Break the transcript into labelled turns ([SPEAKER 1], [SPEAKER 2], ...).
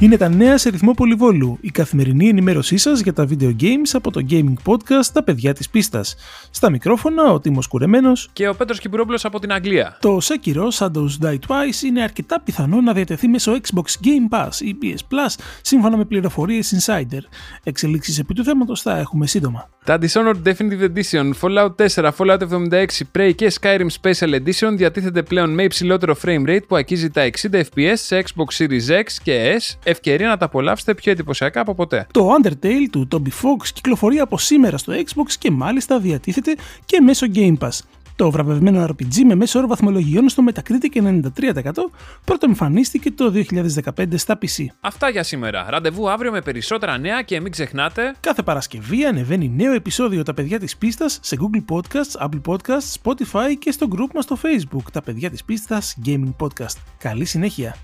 [SPEAKER 1] Είναι τα νέα σε ρυθμό πολυβόλου, η καθημερινή ενημέρωσή σας για τα video games από το gaming podcast Τα παιδιά της πίστας. Στα μικρόφωνα ο Τίμος Κουρεμένος
[SPEAKER 2] και ο Πέτρος Κυπουρόπουλος από την Αγγλία.
[SPEAKER 1] Το Sekiro Shadows Die Twice είναι αρκετά πιθανό να διατεθεί μέσω Xbox Game Pass ή PS Plus, σύμφωνα με πληροφορίες Insider. Εξελίξεις επί του θέματος θα έχουμε σύντομα.
[SPEAKER 2] Τα Dishonored Definitive Edition, Fallout 4, Fallout 76, Prey και Skyrim Special Edition διατίθεται πλέον με υψηλότερο frame rate που αγγίζει τα 60 FPS σε Xbox Series X και S, ευκαιρία να τα απολαύσετε πιο εντυπωσιακά από ποτέ.
[SPEAKER 1] Το Undertale του Toby Fox κυκλοφορεί από σήμερα στο Xbox και μάλιστα διατίθεται και μέσω Game Pass. Το βραβευμένο RPG με μέσο όρο βαθμολογιών στο Metacritic 93% πρώτο εμφανίστηκε το 2015 στα PC.
[SPEAKER 2] Αυτά για σήμερα. Ραντεβού αύριο με περισσότερα νέα και μην ξεχνάτε.
[SPEAKER 1] Κάθε Παρασκευή ανεβαίνει νέο επεισόδιο Τα παιδιά της πίστας σε Google Podcasts, Apple Podcasts, Spotify και στο group μας στο Facebook Τα παιδιά της πίστας Gaming Podcast. Καλή συνέχεια.